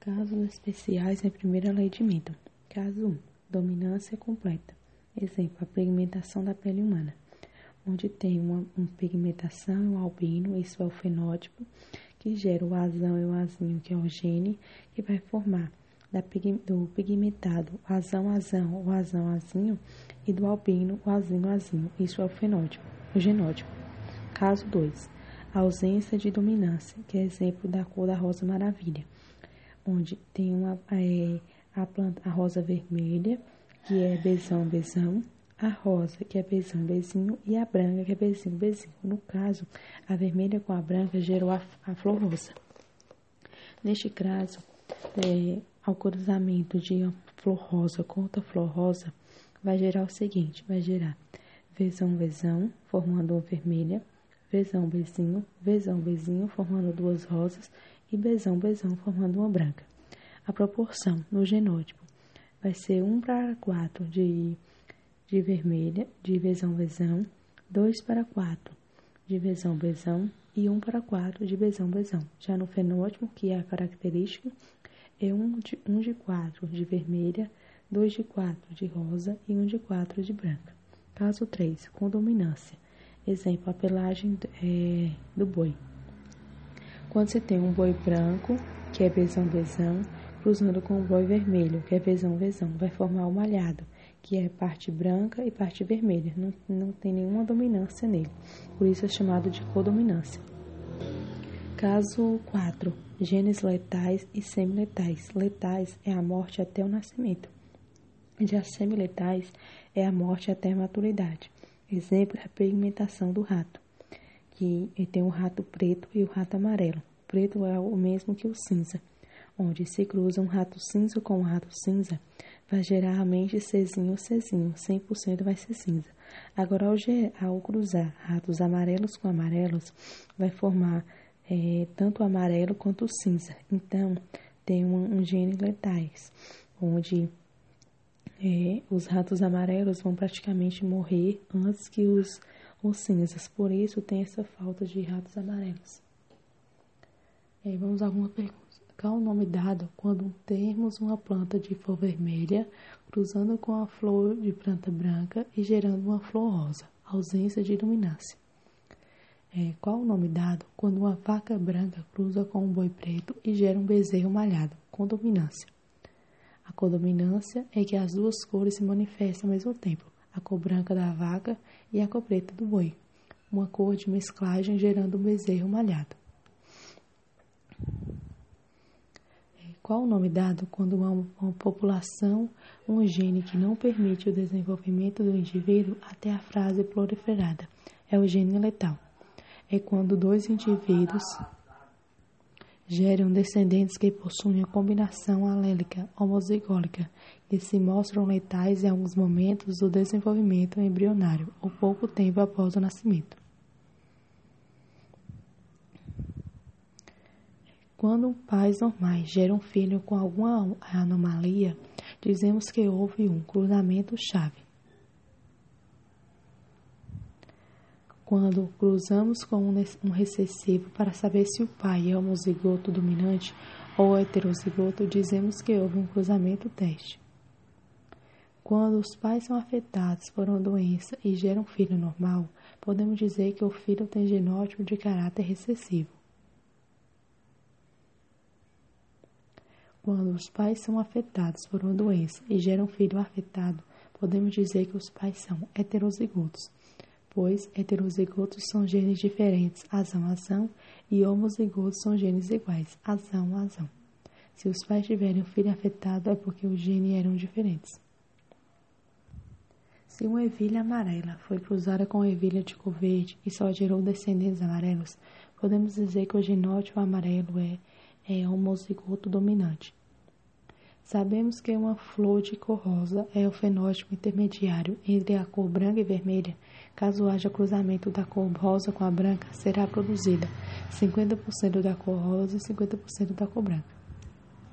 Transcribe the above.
Casos especiais em primeira lei de Milton. Caso 1. Dominância completa. Exemplo, a pigmentação da pele humana, onde tem uma, uma pigmentação e um albino, isso é o fenótipo, que gera o azão e o azinho, que é o gene, que vai formar da, do pigmentado azão azão, o azão azinho, e do albino o azinho azinho, isso é o fenótipo, o genótipo. Caso 2. Ausência de dominância, que é exemplo da cor da rosa maravilha, onde tem uma, é, a, planta, a rosa vermelha, que é bezão, bezão, a rosa, que é bezinho, bezinho, e a branca, que é bezinho, bezinho. No caso, a vermelha com a branca gerou a, a flor rosa. Neste caso, é, ao cruzamento de uma flor rosa com outra flor rosa, vai gerar o seguinte, vai gerar vezão, vezão, formando uma vermelha, vezão, bezinho, vezão, bezinho, formando duas rosas, e bezão, bezão, formando uma branca. A proporção no genótipo vai ser 1 para 4 de, de vermelha, de vezão, vezão, 2 para 4 de vezão, bezão e 1 para 4 de bezão, bezão. Já no fenótipo, que é a característica, é 1 de, 1 de 4 de vermelha, 2 de 4 de rosa e 1 de 4 de branca. Caso 3, com dominância. Exemplo, a pelagem é, do boi. Quando você tem um boi branco, que é bezão, cruzando com um boi vermelho, que é vezão, vezão, vai formar o malhado, que é parte branca e parte vermelha. Não, não tem nenhuma dominância nele. Por isso é chamado de codominância. Caso 4. Genes letais e semiletais. Letais é a morte até o nascimento. Já semiletais é a morte até a maturidade. Exemplo é a pigmentação do rato, que tem o rato preto e o rato amarelo. O preto é o mesmo que o cinza onde se cruza um rato cinza com um rato cinza, vai geralmente Czinho ou Czinho, 100% vai ser cinza. Agora, ao, ao, cruzar ratos amarelos com amarelos, vai formar é, tanto amarelo quanto cinza. Então, tem um, um gene letais, onde é, os ratos amarelos vão praticamente morrer antes que os, os cinzas. Por isso, tem essa falta de ratos amarelos. É, vamos a alguma pergunta. Qual o nome dado quando temos uma planta de flor vermelha cruzando com a flor de planta branca e gerando uma flor rosa? Ausência de luminância. É, qual o nome dado quando uma vaca branca cruza com um boi preto e gera um bezerro malhado? Condominância. A condominância é que as duas cores se manifestam ao mesmo tempo, a cor branca da vaca e a cor preta do boi, uma cor de mesclagem gerando um bezerro malhado. Qual o nome dado quando uma, uma população, um gene que não permite o desenvolvimento do indivíduo até a fase proliferada? É o gene letal. É quando dois indivíduos geram descendentes que possuem a combinação alélica homozigólica e se mostram letais em alguns momentos do desenvolvimento embrionário ou pouco tempo após o nascimento. Quando pais normais geram um filho com alguma anomalia, dizemos que houve um cruzamento-chave. Quando cruzamos com um recessivo para saber se o pai é homozigoto dominante ou heterozigoto, dizemos que houve um cruzamento-teste. Quando os pais são afetados por uma doença e geram um filho normal, podemos dizer que o filho tem genótipo de caráter recessivo. Quando os pais são afetados por uma doença e geram um filho afetado, podemos dizer que os pais são heterozigotos, pois heterozigotos são genes diferentes, azão-azão, e homozigotos são genes iguais, azão-azão. Se os pais tiverem um filho afetado, é porque os genes eram diferentes. Se uma ervilha amarela foi cruzada com ervilha de cor verde e só gerou descendentes amarelos, podemos dizer que o genótipo amarelo é é homozigoto dominante. Sabemos que uma flor de cor rosa é o fenótipo intermediário entre a cor branca e vermelha. Caso haja cruzamento da cor rosa com a branca, será produzida 50% da cor rosa e 50% da cor branca.